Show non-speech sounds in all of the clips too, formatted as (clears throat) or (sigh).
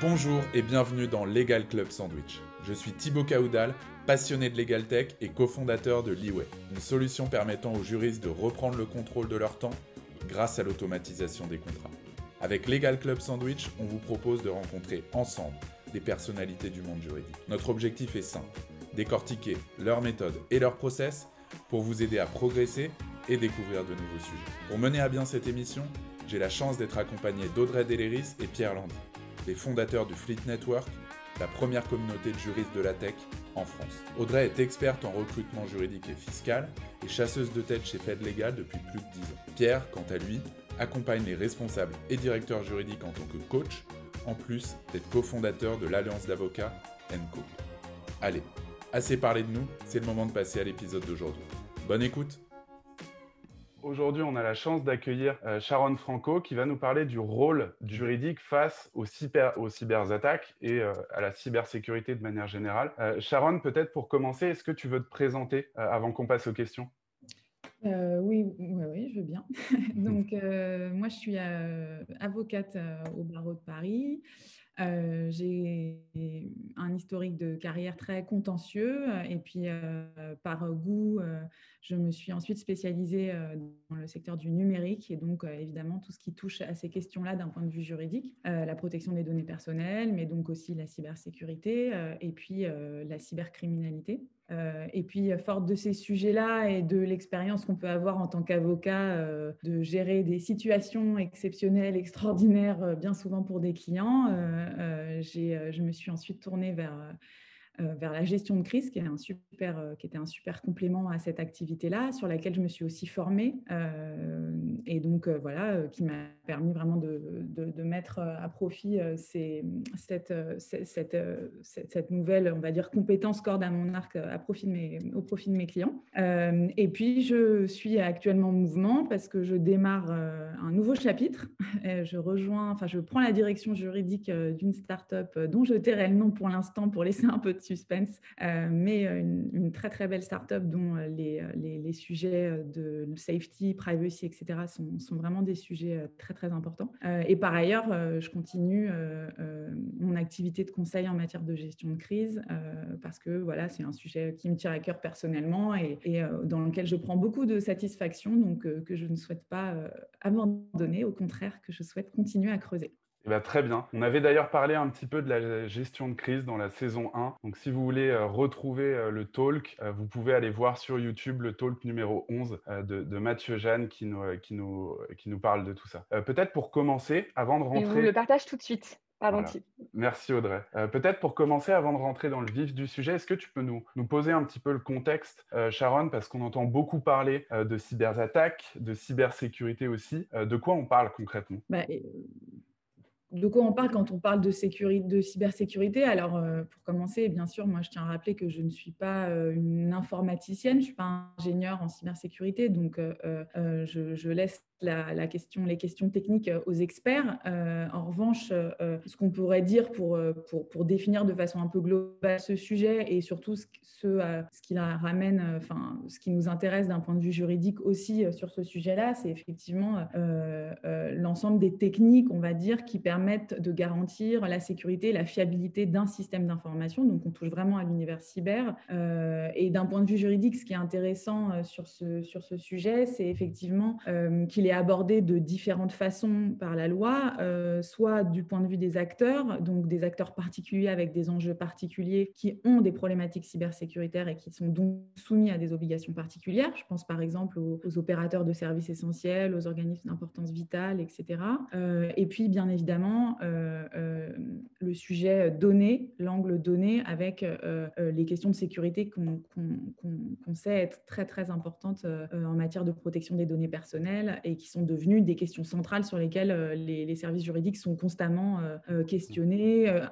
Bonjour et bienvenue dans Legal Club Sandwich. Je suis Thibaut Caoudal, passionné de Legal Tech et cofondateur de Leeway, une solution permettant aux juristes de reprendre le contrôle de leur temps grâce à l'automatisation des contrats. Avec Legal Club Sandwich, on vous propose de rencontrer ensemble des personnalités du monde juridique. Notre objectif est simple, décortiquer leurs méthodes et leurs process pour vous aider à progresser et découvrir de nouveaux sujets. Pour mener à bien cette émission, j'ai la chance d'être accompagné d'Audrey Deléris et Pierre Landy, les fondateurs du Fleet Network, la première communauté de juristes de la tech en France. Audrey est experte en recrutement juridique et fiscal et chasseuse de tête chez Fed Legal depuis plus de 10 ans. Pierre, quant à lui, accompagne les responsables et directeurs juridiques en tant que coach, en plus d'être cofondateur de l'Alliance d'avocats Co. Allez, assez parlé de nous, c'est le moment de passer à l'épisode d'aujourd'hui. Bonne écoute Aujourd'hui, on a la chance d'accueillir euh, Sharon Franco qui va nous parler du rôle juridique face aux, cyber, aux cyberattaques et euh, à la cybersécurité de manière générale. Euh, Sharon, peut-être pour commencer, est-ce que tu veux te présenter avant qu'on passe aux questions? Oui, oui, je veux bien. (laughs) Donc, moi, je suis avocate au barreau de Paris. Euh, j'ai un historique de carrière très contentieux euh, et puis euh, par goût, je me suis ensuite spécialisée dans le secteur du numérique et donc évidemment tout ce qui touche à ces questions-là d'un point de vue juridique, la protection des données personnelles, mais donc aussi la cybersécurité et puis la cybercriminalité. Euh, et puis, forte de ces sujets-là et de l'expérience qu'on peut avoir en tant qu'avocat euh, de gérer des situations exceptionnelles, extraordinaires, euh, bien souvent pour des clients, je me suis ensuite tournée vers euh, vers la gestion de crise, euh, qui était un super complément à cette activité-là, sur laquelle je me suis aussi formée, euh, et donc voilà, qui m'a permis vraiment de, mettre à profit cette, nouvelle, on va dire, compétence corde à mon arc à profit au profit de mes clients. et puis, je suis actuellement en mouvement parce que je démarre un nouveau chapitre. (laughs) je rejoins, enfin, je prends la direction juridique d'une start-up dont je tairai le nom pour l'instant pour laisser un peu de suspense, euh, mais euh, une, très très belle startup dont euh, les, les, sujets de safety, privacy, etc. sont, sont vraiment des sujets très très importants. et par ailleurs, je continue mon activité de conseil en matière de gestion de crise parce que voilà, c'est un sujet qui me tient à cœur personnellement et, et dans lequel je prends beaucoup de satisfaction, donc que je ne souhaite pas abandonner, au contraire, que je souhaite continuer à creuser. Eh ben, très bien. On avait d'ailleurs parlé un petit peu de la gestion de crise dans la saison 1. Donc si vous voulez euh, retrouver euh, le talk, euh, vous pouvez aller voir sur YouTube le talk numéro 11 de, Mathieu Jeanne qui nous, qui, nous, qui nous parle de tout ça. Peut-être pour commencer, avant de rentrer... Je vous le partage tout de suite. Pardon. Merci Audrey. Peut-être pour commencer, avant de rentrer dans le vif du sujet, est-ce que tu peux nous, nous poser un petit peu le contexte, Sharon, parce qu'on entend beaucoup parler de cyberattaques, de cybersécurité aussi. de quoi on parle concrètement? Bah, de quoi on parle quand on parle de, sécurité, de cybersécurité? Alors, euh, pour commencer, bien sûr, moi, je tiens à rappeler que je ne suis pas euh, une informaticienne, je ne suis pas ingénieure en cybersécurité, donc euh, je, laisse la, question, les questions techniques aux experts. en revanche, ce qu'on pourrait dire pour, pour, définir de façon un peu globale ce sujet et surtout ce, ce, ce qui la ramène, enfin, ce qui nous intéresse d'un point de vue juridique aussi sur ce sujet-là, c'est effectivement l'ensemble des techniques, on va dire, qui permettent de garantir la sécurité, la fiabilité d'un système d'information. Donc, on touche vraiment à l'univers cyber. Euh, et d'un point de vue juridique, ce qui est intéressant euh, sur ce, sur ce sujet, c'est effectivement euh, abordé de différentes façons par la loi, soit du point de vue des acteurs, donc des acteurs particuliers avec des enjeux particuliers qui ont des problématiques cybersécuritaires et qui sont donc soumis à des obligations particulières. Je pense par exemple aux, opérateurs de services essentiels, aux organismes d'importance vitale, etc. et puis, bien évidemment, euh, euh, le sujet donné, l'angle donné, avec euh, les questions de sécurité qu'on sait être très très importantes en matière de protection des données personnelles et qui sont devenues des questions centrales sur lesquelles les, services juridiques sont constamment questionnés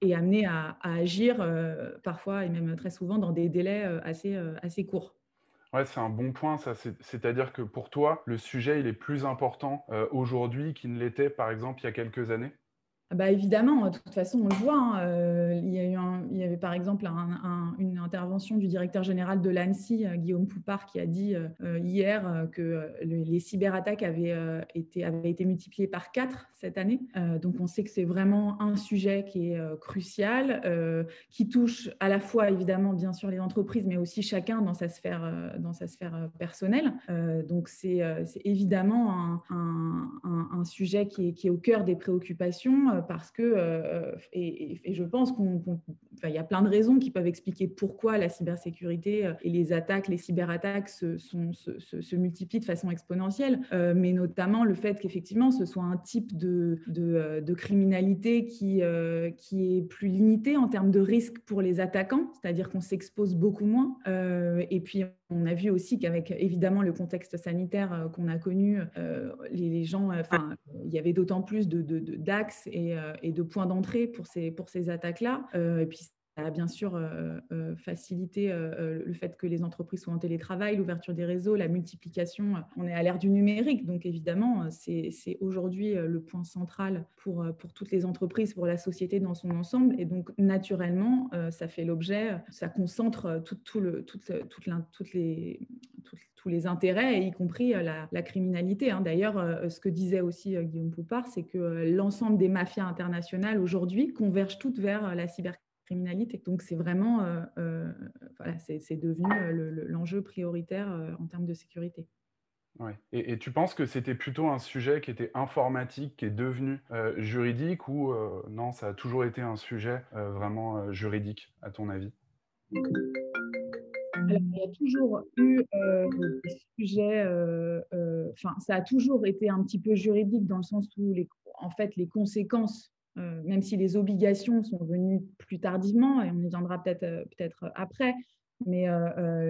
et amenés à, agir parfois et même très souvent dans des délais assez, assez courts. Ouais, c'est un bon point, ça. C'est-à-dire que pour toi, le sujet, il est plus important euh, aujourd'hui qu'il ne l'était, par exemple, il y a quelques années? Bah évidemment, de toute façon, on le voit. Hein, euh, il, y avait par exemple une intervention du directeur général de l'ANSI, euh, Guillaume Poupard, qui a dit euh, hier que les cyberattaques avaient, été, multipliées par quatre cette année. donc on sait que c'est vraiment un sujet qui est crucial, qui touche à la fois évidemment bien sûr les entreprises, mais aussi chacun dans sa sphère, personnelle. donc c'est évidemment un, sujet qui est au cœur des préoccupations euh, parce que, euh, et, je pense qu'il y a plein de raisons qui peuvent expliquer pourquoi la cybersécurité euh, et les attaques, les cyberattaques se, multiplient de façon exponentielle, mais notamment le fait qu'effectivement ce soit un type de, criminalité qui, est plus limité en termes de risque pour les attaquants, c'est-à-dire qu'on s'expose beaucoup moins. et puis on a vu aussi qu'avec évidemment le contexte sanitaire qu'on a connu, les, gens, enfin, il y avait d'autant plus d'axes et euh, et, de points d'entrée pour ces, pour ces attaques-là. Euh, et puis, ça a bien sûr euh, facilité le fait que les entreprises soient en télétravail, l'ouverture des réseaux, la multiplication. On est à l'ère du numérique, donc évidemment, c'est aujourd'hui le point central pour, pour toutes les entreprises, pour la société dans son ensemble. Et donc, naturellement, ça fait l'objet, ça concentre tout, tout toute, toute, toutes les, les intérêts, y compris euh, la, criminalité. Hein. D'ailleurs, euh, ce que disait aussi euh, Guillaume Poupard, c'est que l'ensemble des mafias internationales aujourd'hui convergent toutes vers la cybercriminalité. Donc c'est vraiment, voilà, c'est devenu l'enjeu prioritaire en termes de sécurité. Ouais. Et, tu penses que c'était plutôt un sujet qui était informatique, qui est devenu juridique, ou non, ça a toujours été un sujet vraiment juridique, à ton avis? Il y a toujours eu euh, des sujets, euh, euh, ça a toujours été un petit peu juridique dans le sens où, les, en fait, les conséquences, même si les obligations sont venues plus tardivement, et on y viendra peut-être peut-être après, mais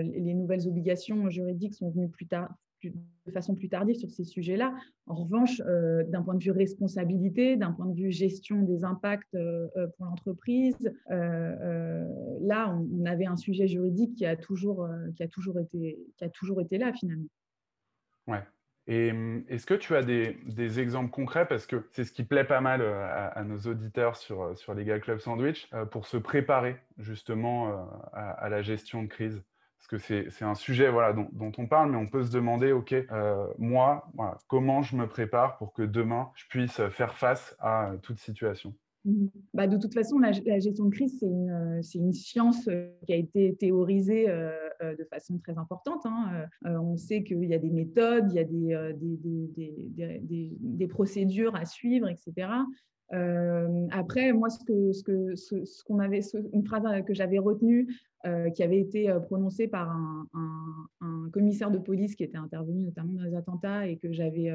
les nouvelles obligations juridiques sont venues plus tard, de façon plus tardive sur ces sujets-là. En revanche, euh, d'un point de vue responsabilité, d'un point de vue gestion des impacts euh, euh, pour l'entreprise, là, on, avait un sujet juridique qui a toujours, qui a toujours, été, qui a toujours été là finalement. Ouais. Et hum, est-ce que tu as des, exemples concrets, parce que c'est ce qui plaît pas mal à, nos auditeurs sur, sur Legal Club Sandwich, pour se préparer justement à la gestion de crise parce que c'est un sujet dont, on parle, mais on peut se demander, OK, euh, moi, comment je me prépare pour que demain, je puisse faire face à toute situation? Mmh. bah, de toute façon, la, gestion de crise, c'est une, une, science euh, qui a été théorisée euh, de façon très importante. Hein. on sait qu'il y a des méthodes, il y a des procédures à suivre, etc. Euh, après, moi, ce que, ce qu'on avait, une phrase que j'avais retenue, euh, qui avait été euh, prononcée par un, commissaire de police qui était intervenu notamment dans les attentats et que j'avais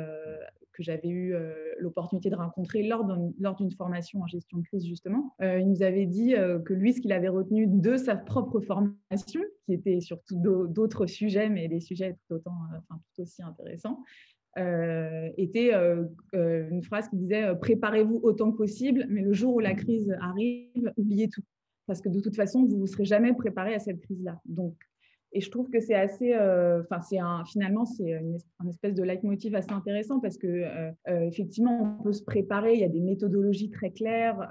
que j'avais eu l'opportunité de rencontrer lors lors d'une formation en gestion de crise justement. il nous avait dit que lui, ce qu'il avait retenu de sa propre formation, qui était surtout d'autres sujets, mais des sujets tout autant, enfin tout aussi intéressants, euh, était euh, euh, une phrase qui disait Préparez-vous autant que possible, mais le jour où la crise arrive, oubliez tout. Parce que de toute façon, vous ne serez jamais préparé à cette crise-là. Donc, et je trouve que c'est assez, enfin, c'est un, finalement, c'est une, espèce de leitmotiv assez intéressant parce que effectivement, on peut se préparer. Il y a des méthodologies très claires.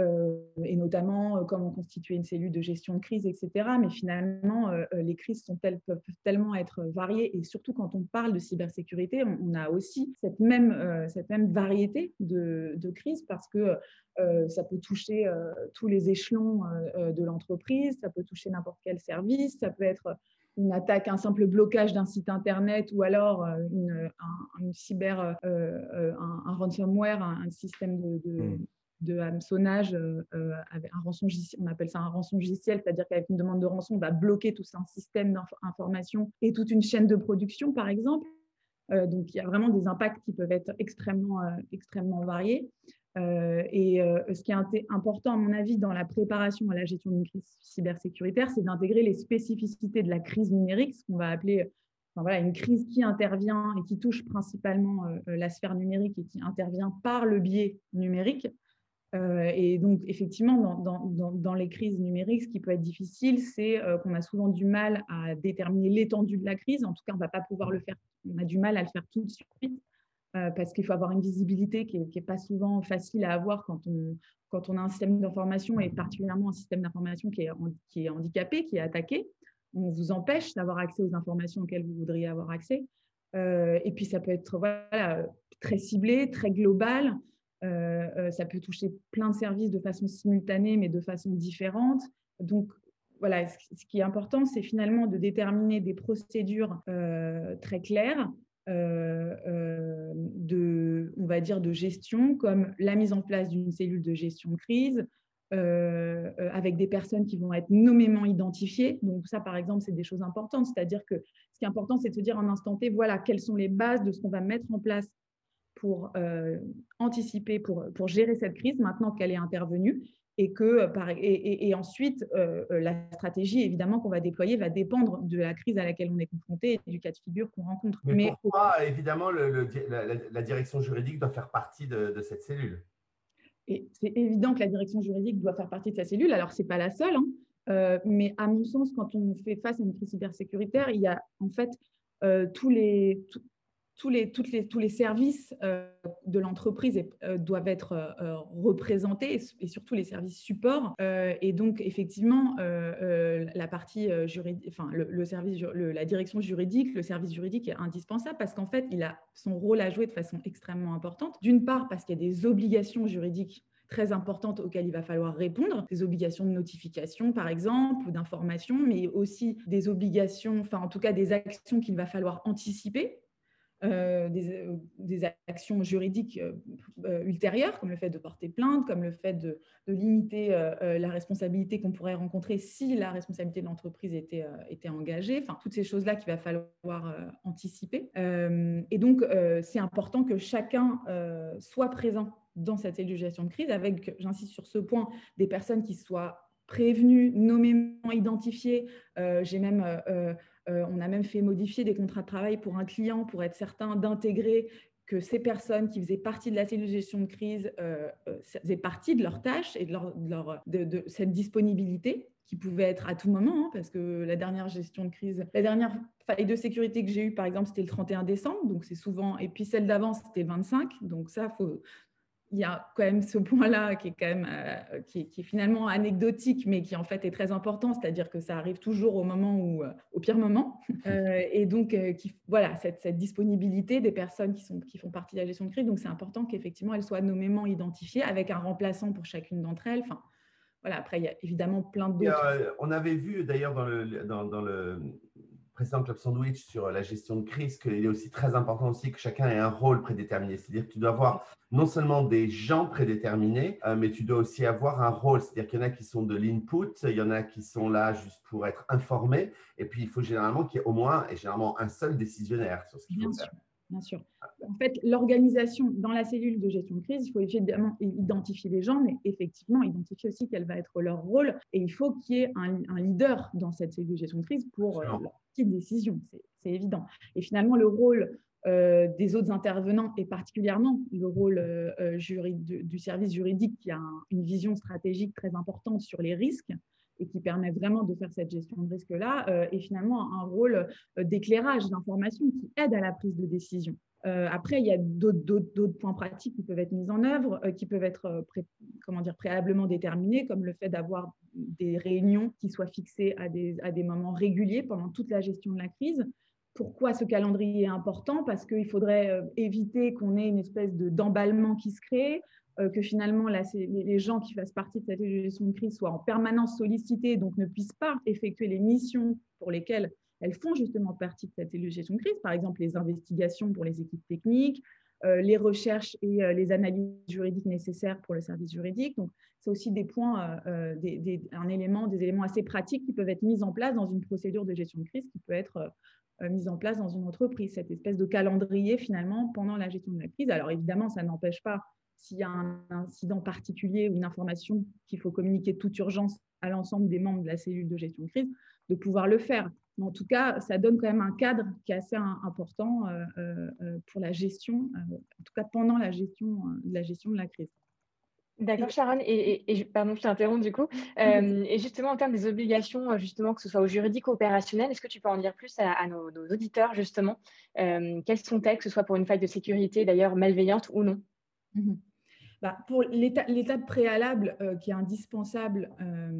Euh, et notamment euh, comment constituer une cellule de gestion de crise, etc. Mais finalement, euh, les crises sont peuvent tellement être variées, et surtout quand on parle de cybersécurité, on, a aussi cette même, cette même variété de, de crises parce que ça peut toucher tous les échelons de l'entreprise, ça peut toucher n'importe quel service, ça peut être une attaque, un simple blocage d'un site internet ou alors une, un, cyber, un, ransomware, un, système de, de hameçonnage, euh, euh, avec un rançon, on appelle ça un rançon logiciel, c'est-à-dire qu'avec une demande de rançon, on va bloquer tout un système d'information et toute une chaîne de production, par exemple. Euh, donc, il y a vraiment des impacts qui peuvent être extrêmement, extrêmement variés. Et ce qui est important, à mon avis, dans la préparation à la gestion d'une crise cybersécuritaire, c'est d'intégrer les spécificités de la crise numérique, ce qu'on va appeler une crise qui intervient et qui touche principalement la sphère numérique et qui intervient par le biais numérique. Euh, et donc, effectivement, dans, les crises numériques, ce qui peut être difficile, c'est euh, qu'on a souvent du mal à déterminer l'étendue de la crise. En tout cas, on ne va pas pouvoir le faire. On a du mal à le faire tout de suite. Parce qu'il faut avoir une visibilité qui n'est pas souvent facile à avoir quand on, a un système d'information et particulièrement un système d'information qui est, handicapé, qui est attaqué. On vous empêche d'avoir accès aux informations auxquelles vous voudriez avoir accès. et puis, ça peut être très ciblé, très global. ça peut toucher plein de services de façon simultanée, mais de façon différente. Donc, voilà, ce qui est important, c'est finalement de déterminer des procédures euh, très claires euh, euh, de, on va dire, de gestion, comme la mise en place d'une cellule de gestion crise, avec des personnes qui vont être nommément identifiées. Donc ça, par exemple, c'est des choses importantes. C'est-à-dire que ce qui est important, c'est de se dire en instant T, voilà, quelles sont les bases de ce qu'on va mettre en place pour anticiper, pour, pour gérer cette crise maintenant qu'elle est intervenue et que euh, et, ensuite euh, euh, la stratégie évidemment qu'on va déployer va dépendre de la crise à laquelle on est confronté et du cas de figure qu'on rencontre. Mais, pourquoi évidemment la, direction juridique doit faire partie de, cette cellule? Et c'est évident que la direction juridique doit faire partie de sa cellule. Alors c'est pas la seule, hein. mais à mon sens, quand on fait face à une crise cybersécuritaire, il y a en fait tous les tous les, toutes les, tous les services euh, de l'entreprise euh, doivent être euh, représentés et, surtout les services supports. et donc, effectivement, la partie juridique, enfin, le, service, la direction juridique, le service juridique est indispensable parce qu'en fait, il a son rôle à jouer de façon extrêmement importante. D'une part, parce qu'il y a des obligations juridiques très importantes auxquelles il va falloir répondre, des obligations de notification par exemple ou d'information, mais aussi des obligations, enfin en tout cas des actions qu'il va falloir anticiper euh, euh, des, actions juridiques euh, ultérieures, comme le fait de porter plainte, comme le fait de, limiter la responsabilité qu'on pourrait rencontrer si la responsabilité de l'entreprise était, engagée, enfin, toutes ces choses-là qu'il va falloir anticiper. et donc, c'est important que chacun soit présent dans cette cellule de de crise, avec, j'insiste sur ce point, des personnes qui soient prévenues, nommément identifiées. J'ai même on a même fait modifier des contrats de travail pour un client pour être certain d'intégrer que ces personnes qui faisaient partie de la cellule de gestion de crise euh, euh, faisaient partie de leurs tâches et de, leur, de, cette disponibilité qui pouvait être à tout moment, hein, parce que la dernière gestion de crise, la dernière faille de sécurité que j'ai eue, par exemple, c'était le 31 décembre, donc c'est souvent, et puis celle d'avant, c'était le 25, donc ça, faut, il y a quand même ce point-là qui est quand même euh, qui, est, finalement anecdotique, mais qui en fait est très important, c'est-à-dire que ça arrive toujours au moment où, euh, au pire moment, (laughs) euh, et donc qui, voilà cette, cette, disponibilité des personnes qui sont qui font partie de la gestion de crise. Donc c'est important qu'effectivement elles soient nommément identifiées avec un remplaçant pour chacune d'entre elles. Enfin voilà. Après il y a évidemment plein d'autres. on avait vu d'ailleurs dans le dans, dans le précédent Club Sandwich sur la gestion de crise qu'il est aussi très important aussi que chacun ait un rôle prédéterminé. C'est-à-dire que tu dois avoir non seulement des gens prédéterminés, euh, mais tu dois aussi avoir un rôle. C'est-à-dire qu'il y en a qui sont de l'input, il y en a qui sont là juste pour être informés, et puis il faut généralement qu'il y ait au moins et généralement un seul décisionnaire sur ce qu'il faut faire bien sûr. En fait, l'organisation dans la cellule de gestion de crise, il faut évidemment identifier les gens, mais effectivement identifier aussi quel va être leur rôle. Et il faut qu'il y ait un, leader dans cette cellule de gestion de crise pour euh, la petite décision, c'est évident. Et finalement, le rôle euh, des autres intervenants et particulièrement le rôle euh, du, service juridique qui a une vision stratégique très importante sur les risques et qui permet vraiment de faire cette gestion de risque-là, euh, et finalement un rôle euh, d'éclairage, d'information qui aide à la prise de décision. Euh, après, il y a d'autres points pratiques qui peuvent être mis en œuvre, qui peuvent être comment dire, préalablement déterminés, comme le fait d'avoir des réunions qui soient fixées à des moments réguliers pendant toute la gestion de la crise. Pourquoi ce calendrier est important? Parce qu'il faudrait éviter qu'on ait une espèce d'emballement qui se crée, euh, que finalement les, gens qui fassent partie de cette gestion de crise soient en permanence sollicités, donc ne puissent pas effectuer les missions pour lesquelles elles font justement partie de cette gestion de crise, par exemple les investigations pour les équipes techniques, euh, les recherches et euh, les analyses juridiques nécessaires pour le service juridique. Donc, c'est aussi des points, un élément, des éléments assez pratiques qui peuvent être mis en place dans une procédure de gestion de crise qui peut être mise en place dans une entreprise, cette espèce de calendrier finalement pendant la gestion de la crise. Alors évidemment, ça n'empêche pas s'il y a un incident particulier ou une information qu'il faut communiquer toute urgence à l'ensemble des membres de la cellule de gestion de crise, de pouvoir le faire. Mais en tout cas, ça donne quand même un cadre qui est assez important euh, euh, pour la gestion, euh, en tout cas pendant la gestion, la gestion de la crise. D'accord, Sharon. Et, pardon, je t'interromps du coup. (laughs) Euh, et justement, en termes des obligations, euh, justement, que ce soit au juridique ou opérationnel, est-ce que tu peux en dire plus à, nos, auditeurs, justement euh, Quelles sont-elles, que ce soit pour une faille de sécurité, d'ailleurs malveillante ou non? Mmh bah, pour l'étape préalable euh, qui est indispensable euh,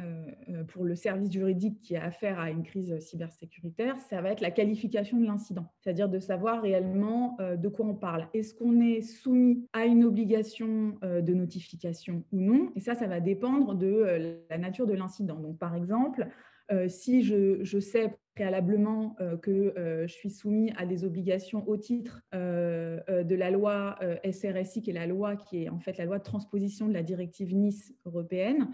euh, pour le service juridique qui a affaire à une crise cybersécuritaire, ça va être la qualification de l'incident, c'est-à-dire de savoir réellement de quoi on parle. Est-ce qu'on est soumis à une obligation de notification ou non? Et ça, ça va dépendre de la nature de l'incident. Donc, par exemple, si je, sais préalablement euh, que euh, je suis soumis à des obligations au titre euh, de la loi SRSI, qui est la loi qui est en fait la loi de transposition de la directive Nice européenne,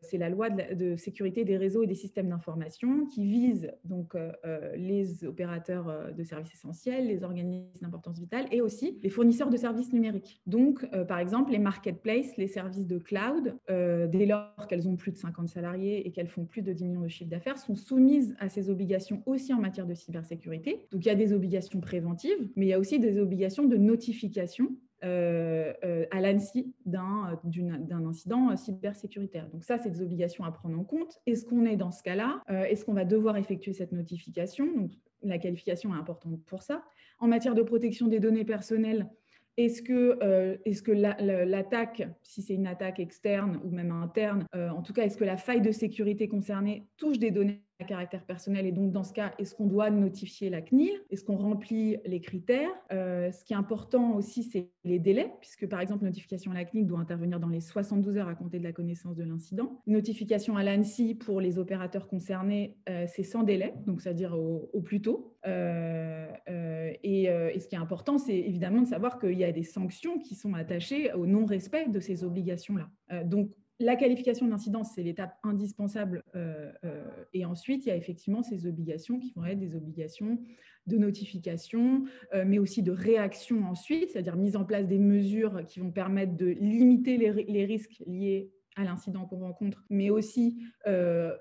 c'est la loi de, sécurité des réseaux et des systèmes d'information qui vise donc euh, euh, les opérateurs de services essentiels, les organismes d'importance vitale et aussi les fournisseurs de services numériques. Donc, par exemple, les marketplaces, les services de cloud, dès lors qu'elles ont plus de 50 salariés et qu'elles font plus de 10 millions de chiffres d'affaires, sont soumises à ces obligations aussi en matière de cybersécurité. Donc, il y a des obligations préventives, mais il y a aussi des obligations de notification euh, euh, à l'ANSI d'un incident cybersécuritaire. Donc ça, c'est des obligations à prendre en compte. Est-ce qu'on est dans ce cas-là? Euh, Est-ce qu'on va devoir effectuer cette notification? Donc la qualification est importante pour ça. En matière de protection des données personnelles, est-ce que, est que l'attaque, si c'est une attaque externe ou même interne, en tout cas, est-ce que la faille de sécurité concernée touche des données caractère personnel et donc dans ce cas, est-ce qu'on doit notifier la CNIL Est-ce qu'on remplit les critères? Euh, Ce qui est important aussi, c'est les délais, puisque par exemple, notification à la CNIL doit intervenir dans les 72 heures à compter de la connaissance de l'incident. Notification à l'ANSI pour les opérateurs concernés, euh, c'est sans délai, donc c'est-à-dire au, plus tôt. Euh, et, et, ce qui est important, c'est évidemment de savoir qu'il y a des sanctions qui sont attachées au non-respect de ces obligations-là. donc la qualification d'incident, c'est l'étape indispensable. Euh, euh, et ensuite, il y a effectivement ces obligations qui vont être des obligations de notification, euh, mais aussi de réaction ensuite, c'est-à-dire mise en place des mesures qui vont permettre de limiter les, risques liés à l'incident qu'on rencontre, mais aussi de,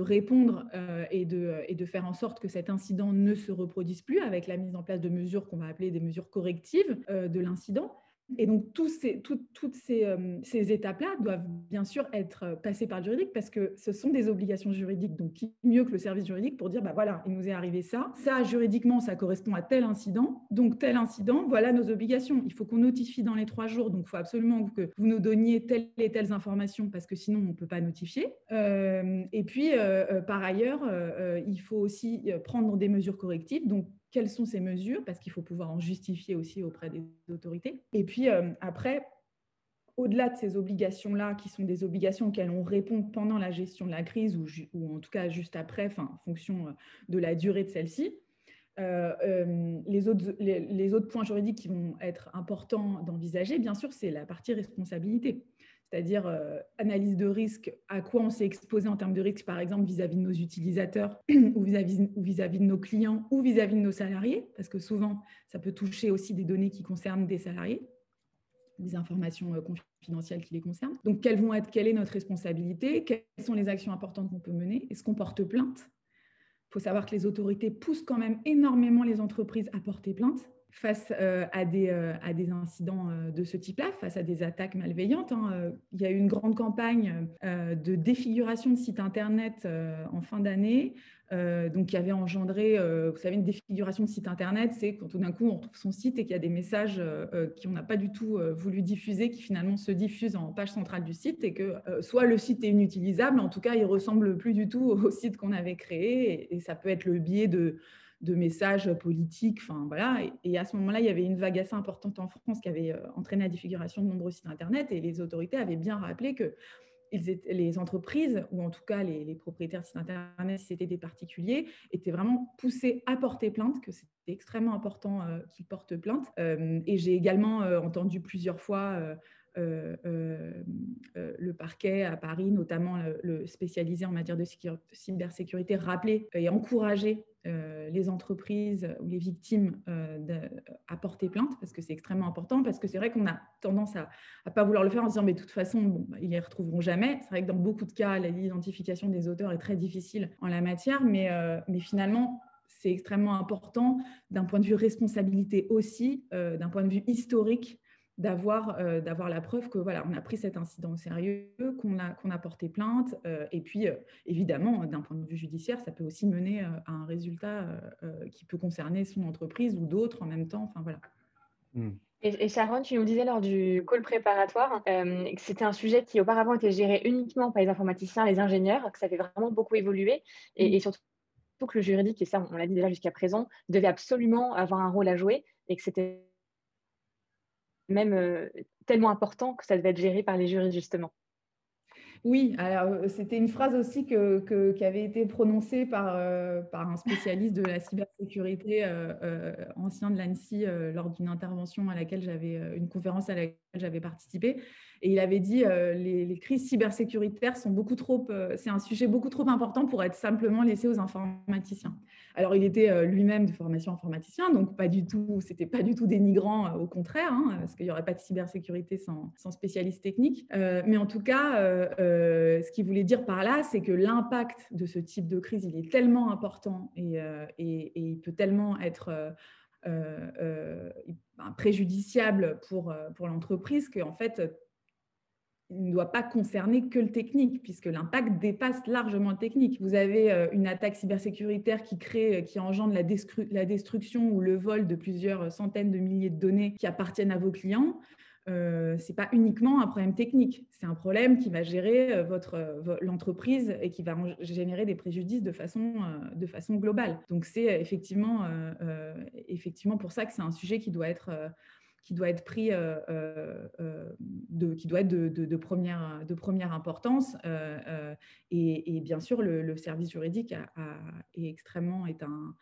répondre et de faire en sorte que cet incident ne se reproduise plus avec la mise en place de mesures qu'on va appeler des mesures correctives de l'incident. Et donc, toutes ces, euh, ces étapes-là doivent bien sûr être euh, passées par le juridique parce que ce sont des obligations juridiques. Donc, qui mieux que le service juridique pour dire, bah voilà, il nous est arrivé ça. Ça, juridiquement, ça correspond à tel incident. Donc, tel incident, voilà nos obligations. Il faut qu'on notifie dans les trois jours. Donc, il faut absolument que vous nous donniez telles et telles informations parce que sinon, on ne peut pas notifier. Euh, et puis, par ailleurs, il faut aussi prendre des mesures correctives. Donc, quelles sont ces mesures, parce qu'il faut pouvoir en justifier aussi auprès des autorités. Et puis euh, après, au-delà de ces obligations-là, qui sont des obligations auxquelles on répond pendant la gestion de la crise ou, en tout cas juste après, en fonction euh, de la durée de celle-ci, euh, les, autres, points juridiques qui vont être importants d'envisager, bien sûr, c'est la partie responsabilité c'est-à-dire euh, analyse de risque, à quoi on s'est exposé en termes de risque, par exemple vis-à-vis de nos utilisateurs (clears throat) ou vis-à-vis vis -vis de nos clients ou vis-à-vis de nos salariés, parce que souvent, ça peut toucher aussi des données qui concernent des salariés, des informations euh, confidentielles qui les concernent. Donc, quelles vont être, quelle est notre responsabilité Quelles sont les actions importantes qu'on peut mener Est-ce qu'on porte plainte? Il faut savoir que les autorités poussent quand même énormément les entreprises à porter plainte face euh, à, des, euh, à, des, incidents euh, de ce type-là, face à des attaques malveillantes. Hein. Il y a eu une grande campagne de défiguration de sites Internet en fin d'année, donc qui avait engendré, vous savez, une défiguration de site Internet, c'est quand tout d'un coup on retrouve son site et qu'il y a des messages qu'on n'a pas du tout voulu diffuser, qui finalement se diffusent en page centrale du site et que soit le site est inutilisable, en tout cas il ressemble plus du tout au site qu'on avait créé et ça peut être le biais de de messages politiques. Enfin, voilà. Et, à ce moment-là, il y avait une vague assez importante en France qui avait euh, entraîné la défiguration de nombreux sites Internet et les autorités avaient bien rappelé que les entreprises, ou en tout cas les, propriétaires de sites Internet, si c'était des particuliers, étaient vraiment poussés à porter plainte, que c'était extrêmement important euh, qu'ils portent plainte. Euh, et j'ai également entendu plusieurs fois le parquet à Paris, notamment le, spécialisé en matière de cybersécurité, rappeler et encourager les entreprises ou les victimes à porter plainte parce que c'est extrêmement important parce que c'est vrai qu'on a tendance à ne pas vouloir le faire en disant mais de toute façon bon, bah, ils les retrouveront jamais. C'est vrai que dans beaucoup de cas l'identification des auteurs est très difficile en la matière mais, mais finalement c'est extrêmement important d'un point de vue responsabilité aussi, d'un point de vue historique, d'avoir d'avoir la preuve que voilà, on a pris cet incident au sérieux, qu'on a, qu'on a porté plainte. et puis, évidemment, d'un point de vue judiciaire, ça peut aussi mener à un résultat qui peut concerner son entreprise ou d'autres en même temps. Enfin, voilà. Mmh. Et, Sharon, tu nous disais lors du call préparatoire que c'était un sujet qui auparavant était géré uniquement par les informaticiens, les ingénieurs, que ça avait vraiment beaucoup évolué et, mmh. et surtout que le juridique, et ça on l'a dit déjà jusqu'à présent, devait absolument avoir un rôle à jouer et que c'était même euh, tellement important que ça devait être géré par les juristes, justement. Oui, alors euh, c'était une phrase aussi que, qui avait été prononcée par, euh, par un spécialiste de la cybersécurité ancien de l'ANSI lors d'une intervention à laquelle j'avais, une conférence à laquelle j'avais participé. Et il avait dit euh, les, crises cybersécuritaires sont beaucoup trop, euh, c'est un sujet beaucoup trop important pour être simplement laissé aux informaticiens. Alors il était euh, lui-même de formation informaticien, donc pas du tout, c'était pas du tout dénigrant, au contraire, hein, parce qu'il n'y aurait pas de cybersécurité sans, sans spécialiste technique. mais en tout cas, ce qu'il voulait dire par là, c'est que l'impact de ce type de crise, il est tellement important et, et, il peut tellement être préjudiciable pour, pour l'entreprise qu'en fait, il ne doit pas concerner que le technique, puisque l'impact dépasse largement le technique. Vous avez euh, une attaque cybersécuritaire qui crée, euh, qui engendre la, destruction ou le vol de plusieurs centaines de milliers de données qui appartiennent à vos clients. Euh, ce n'est pas uniquement un problème technique, c'est un problème qui va gérer votre, l'entreprise et qui va générer des préjudices de façon, de façon globale. Donc c'est effectivement, effectivement pour ça que c'est un sujet qui doit être qui doit être pris, euh, euh, euh, de, qui doit être de, de, première, de première importance. Et, bien sûr, le, service juridique est extrêmement est un,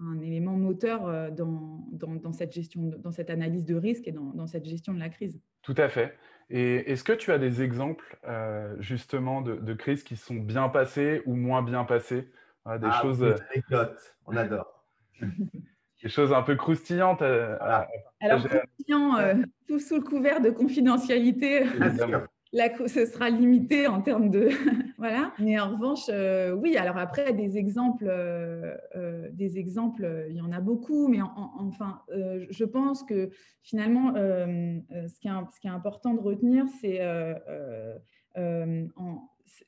un élément moteur dans, dans, cette gestion, dans cette analyse de risque et dans, dans, cette gestion de la crise. Tout à fait. Et est-ce que tu as des exemples justement de, de, crises qui sont bien passées ou moins bien passées? Des ah, choses. On adore. (laughs) des choses un peu croustillantes. Alors, croustillant, euh, tout sous le couvert de confidentialité, là, (laughs) ce sera limité en termes de. (laughs) voilà. Mais en revanche, euh, oui, alors après, des exemples, euh, des exemples, il y en a beaucoup, mais enfin, je pense que finalement, ce qui, est, ce, qui est, important de retenir, c'est.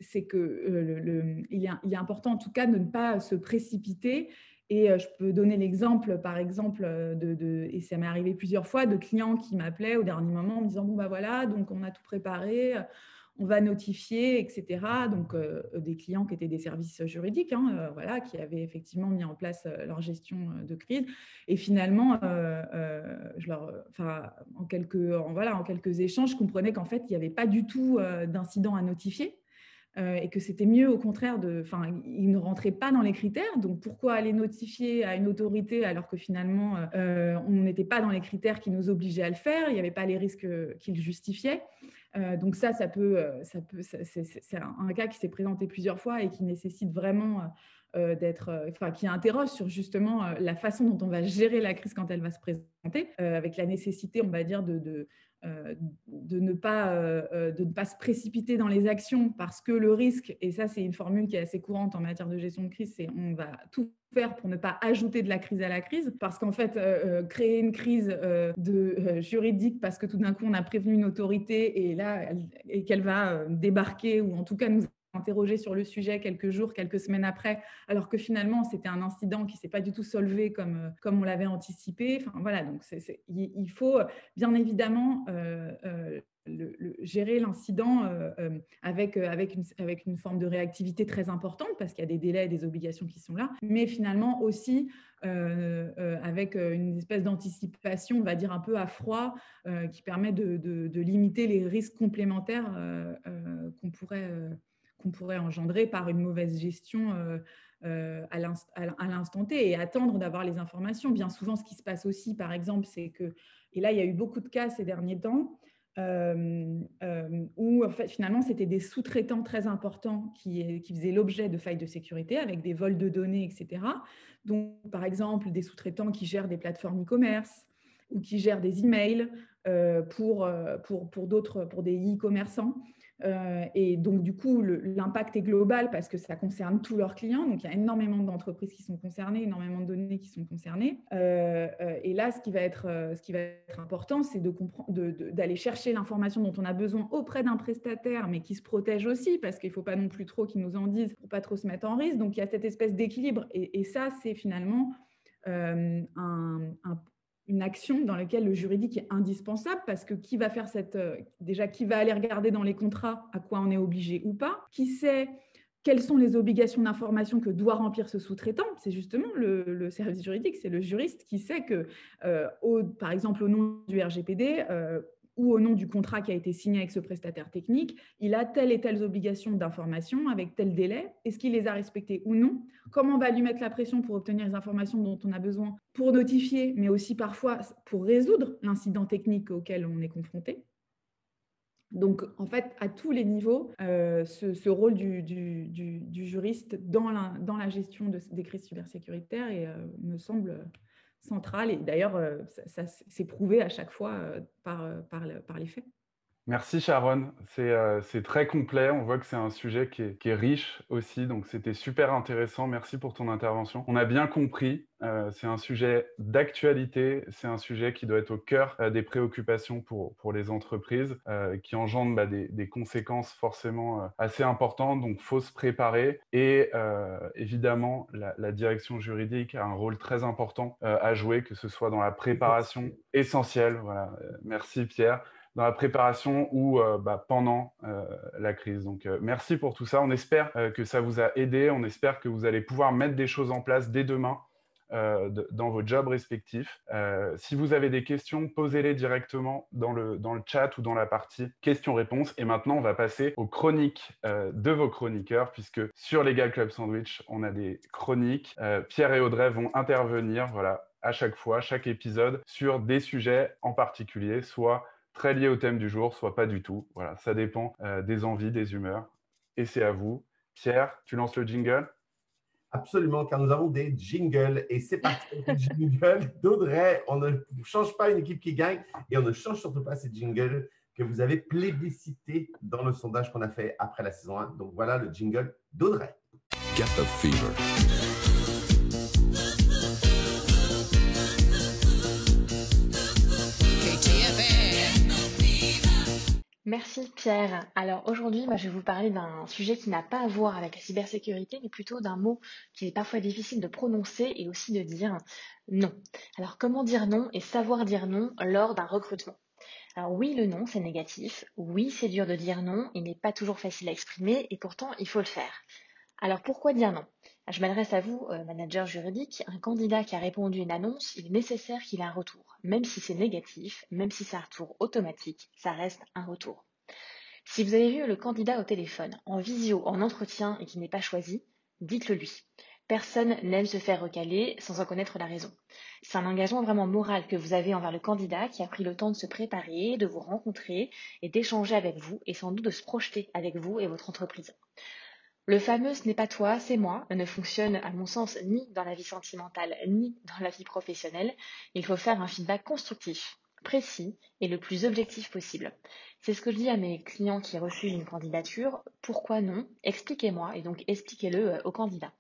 c'est que le, il, est, il, est, important en tout cas de ne pas se précipiter et euh, je peux donner l'exemple, par exemple, euh, et ça m'est arrivé plusieurs fois, de clients qui m'appelaient au dernier moment en me disant, bon, bah voilà, donc on a tout préparé, on va notifier, etc. Donc, euh, des clients qui étaient des services juridiques, hein, voilà, qui avaient effectivement mis en place leur gestion de crise. Et finalement, en, quelques, en quelques échanges, je comprenais qu'en fait, il n'y avait pas du tout d'incident à notifier. Euh, et que c'était mieux au contraire de, enfin, ils ne rentraient pas dans les critères. Donc pourquoi aller notifier à une autorité alors que finalement euh, on n'était pas dans les critères qui nous obligeaient à le faire, il n'y avait pas les risques qu'ils justifiaient. Euh, donc ça, ça peut, ça peut, c'est un cas qui s'est présenté plusieurs fois et qui nécessite vraiment d'être, enfin, qui interroge sur justement la façon dont on va gérer la crise quand elle va se présenter, avec la nécessité, on va dire, de de, ne pas, euh, euh, de ne pas se précipiter dans les actions parce que le risque, et ça c'est une formule qui est assez courante en matière de gestion de crise, c'est on va tout faire pour ne pas ajouter de la crise à la crise, parce qu'en fait, créer une crise de, juridique parce que tout d'un coup on a prévenu une autorité et là, et qu'elle va débarquer ou en tout cas nous interrogé sur le sujet quelques jours, quelques semaines après, alors que finalement c'était un incident qui s'est pas du tout solvé comme, euh, comme on l'avait anticipé. Enfin voilà, donc il faut bien évidemment euh, euh, gérer l'incident avec, avec, une, avec une forme de réactivité très importante parce qu'il y a des délais et des obligations qui sont là, mais finalement aussi avec une espèce d'anticipation, on va dire un peu à froid, qui permet de, de, limiter les risques complémentaires qu'on pourrait qu'on pourrait engendrer par une mauvaise gestion euh, euh, à l'instant T et attendre d'avoir les informations. Bien souvent, ce qui se passe aussi, par exemple, c'est que, et là, il y a eu beaucoup de cas ces derniers temps, euh, où en fait, finalement, c'était des sous-traitants très importants qui, qui faisaient l'objet de failles de sécurité avec des vols de données, etc. Donc, par exemple, des sous-traitants qui gèrent des plateformes e-commerce ou qui gèrent des emails pour, pour, pour pour des e-commerçants. Euh, et donc, du coup, l'impact est global parce que ça concerne tous leurs clients. Donc, il y a énormément d'entreprises qui sont concernées, énormément de données qui sont concernées. Euh, euh, et là, ce qui va être, ce qui va être important, c'est d'aller chercher l'information dont on a besoin auprès d'un prestataire, mais qui se protège aussi parce qu'il ne faut pas non plus trop qu'ils nous en disent pour pas trop se mettre en risque. Donc, il y a cette espèce d'équilibre. Et, et, ça, c'est finalement un, un, une action dans laquelle le juridique est indispensable parce que qui va faire cette euh, déjà qui va aller regarder dans les contrats à quoi on est obligé ou pas, qui sait quelles sont les obligations d'information que doit remplir ce sous-traitant? C'est justement le, service juridique, c'est le juriste qui sait que, euh, par exemple, au nom du RGPD, ou au nom du contrat qui a été signé avec ce prestataire technique, il a telle et telles obligations d'information avec tel délai. Est-ce qu'il les a respectées ou non? Comment on va lui mettre la pression pour obtenir les informations dont on a besoin pour notifier, mais aussi parfois pour résoudre l'incident technique auquel on est confronté? Donc, en fait, à tous les niveaux, euh, ce, rôle du, juriste dans la, dans la gestion des crises cybersécuritaires euh, me semble centrale. Et d'ailleurs, euh, ça, s'est prouvé à chaque fois euh, par, euh, par, par les faits. Merci Sharon, c'est très complet, on voit que c'est un sujet qui est, qui est, riche aussi, donc c'était super intéressant, merci pour ton intervention. On a bien compris, c'est un sujet d'actualité, c'est un sujet qui doit être au cœur des préoccupations pour, pour les entreprises, qui engendre bah, des, des, conséquences forcément assez importantes, donc faut se préparer. Et évidemment la, la, direction juridique a un rôle très important à jouer, que ce soit dans la préparation essentielle. Voilà, merci Pierre dans la préparation ou euh, bah, pendant euh, la crise. Donc, euh, merci pour tout ça. On espère que ça vous a aidé. On espère que vous allez pouvoir mettre des choses en place dès demain. dans vos jobs respectifs. si vous avez des questions, posez-les directement dans le, dans le chat ou dans la partie questions-réponses. Et maintenant, on va passer aux chroniques de vos chroniqueurs, puisque sur Legal Club Sandwich, on a des chroniques. Pierre et Audrey vont intervenir voilà, à chaque fois, chaque épisode, sur des sujets en particulier, soit très lié au thème du jour, soit pas du tout. Voilà, ça dépend euh, des envies, des humeurs. Et c'est à vous. Pierre, tu lances le jingle? Absolument, car nous avons des jingles. Et c'est parti le jingle d'Audrey. On ne change pas une équipe qui gagne et on ne change surtout pas ces jingles que vous avez plébiscité dans le sondage qu'on a fait après la saison 1. Donc voilà le jingle d'Audrey. Get the fever. Merci Pierre. Alors aujourd'hui, moi, je vais vous parler d'un sujet qui n'a pas à voir avec la cybersécurité, mais plutôt d'un mot qui est parfois difficile de prononcer et aussi de dire non. Alors comment dire non et savoir dire non lors d'un recrutement? Alors oui, le non, c'est négatif. Oui, c'est dur de dire non. Il n'est pas toujours facile à exprimer et pourtant, il faut le faire. Alors pourquoi dire non? Je m'adresse à vous, euh, manager juridique. Un candidat qui a répondu à une annonce, il est nécessaire qu'il ait un retour. Même si c'est négatif, même si c'est un retour automatique, ça reste un retour. Si vous avez vu le candidat au téléphone, en visio, en entretien et qui n'est pas choisi, dites-le lui. Personne n'aime se faire recaler sans en connaître la raison. C'est un engagement vraiment moral que vous avez envers le candidat qui a pris le temps de se préparer, de vous rencontrer et d'échanger avec vous et sans doute de se projeter avec vous et votre entreprise. Le fameux ce n'est pas toi, c'est moi ne fonctionne à mon sens ni dans la vie sentimentale ni dans la vie professionnelle. Il faut faire un feedback constructif, précis et le plus objectif possible. C'est ce que je dis à mes clients qui refusent une candidature. Pourquoi non? Expliquez-moi et donc expliquez-le euh, au candidat.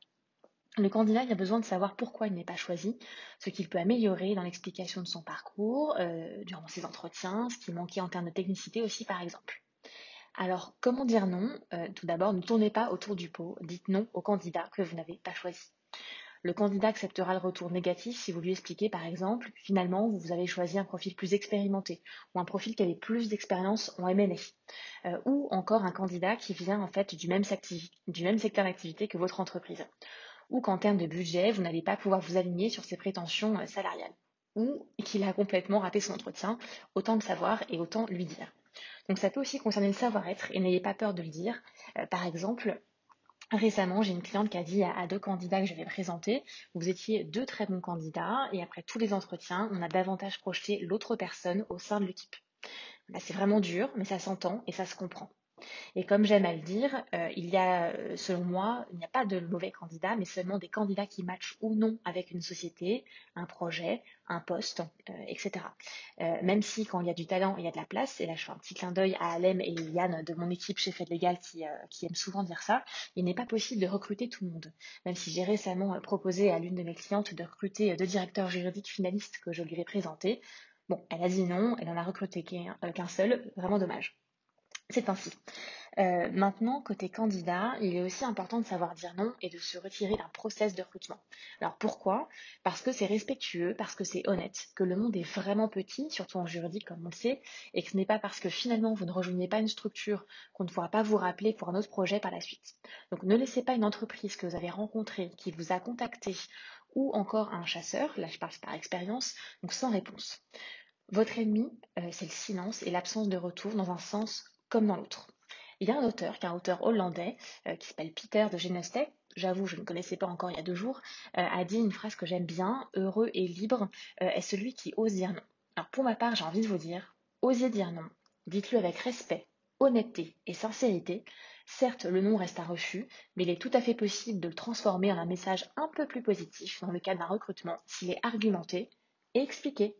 Le candidat a besoin de savoir pourquoi il n'est pas choisi, ce qu'il peut améliorer dans l'explication de son parcours, euh, durant ses entretiens, ce qui manquait en termes de technicité aussi par exemple. Alors, comment dire non? Euh, Tout d'abord, ne tournez pas autour du pot, dites non au candidat que vous n'avez pas choisi. Le candidat acceptera le retour négatif si vous lui expliquez, par exemple, finalement, vous avez choisi un profil plus expérimenté ou un profil qui avait plus d'expérience en M&A, euh, ou encore un candidat qui vient en fait du même, secteur d'activité que votre entreprise, ou qu'en termes de budget, vous n'allez pas pouvoir vous aligner sur ses prétentions euh, salariales, ou qu'il a complètement raté son entretien, autant le savoir et autant lui dire. Donc ça peut aussi concerner le savoir-être et n'ayez pas peur de le dire. Euh, par exemple, Récemment, j'ai une cliente qui a dit à, deux candidats que je vais présenter, vous étiez deux très bons candidats et après tous les entretiens, on a davantage projeté l'autre personne au sein de l'équipe. c'est vraiment dur, mais ça s'entend et ça se comprend. Et comme j'aime à le dire, euh, il y a, euh, selon moi, il n'y a pas de mauvais candidats, mais seulement des candidats qui matchent ou non avec une société, un projet, un poste, euh, etc. même si quand il y a du talent, il y a de la place, et là je fais un petit clin d'œil à Alem et Yann de mon équipe chez Fed Legal qui, aiment souvent dire ça, il n'est pas possible de recruter tout le monde. Même si j'ai récemment proposé à l'une de mes clientes de recruter deux directeurs juridiques finalistes que je lui ai présentés, bon, elle a dit non, elle en a recruté qu'un seul, vraiment dommage. C'est ainsi. Euh, maintenant, côté candidat, il est aussi important de savoir dire non et de se retirer d'un process de recrutement. Alors pourquoi? Parce que c'est respectueux, parce que c'est honnête, que le monde est vraiment petit, surtout en juridique comme on le sait, et que ce n'est pas parce que finalement vous ne rejoignez pas une structure qu'on ne pourra pas vous rappeler pour un autre projet par la suite. Donc ne laissez pas une entreprise que vous avez rencontrée, qui vous a contacté, ou encore un chasseur, là je parle par expérience, sans réponse. Votre ennemi, euh, c'est le silence et l'absence de retour dans un sens comme dans l'autre. Il y a un auteur, qui est un auteur hollandais, euh, qui s'appelle Peter de Genestek, j'avoue, je ne connaissais pas encore il y a deux jours, euh, a dit une phrase que j'aime bien, heureux et libre euh, est celui qui ose dire non. Alors pour ma part, j'ai envie de vous dire, osez dire non, dites-le avec respect, honnêteté et sincérité. Certes, le non reste un refus, mais il est tout à fait possible de le transformer en un message un peu plus positif dans le cadre d'un recrutement s'il est argumenté et expliqué.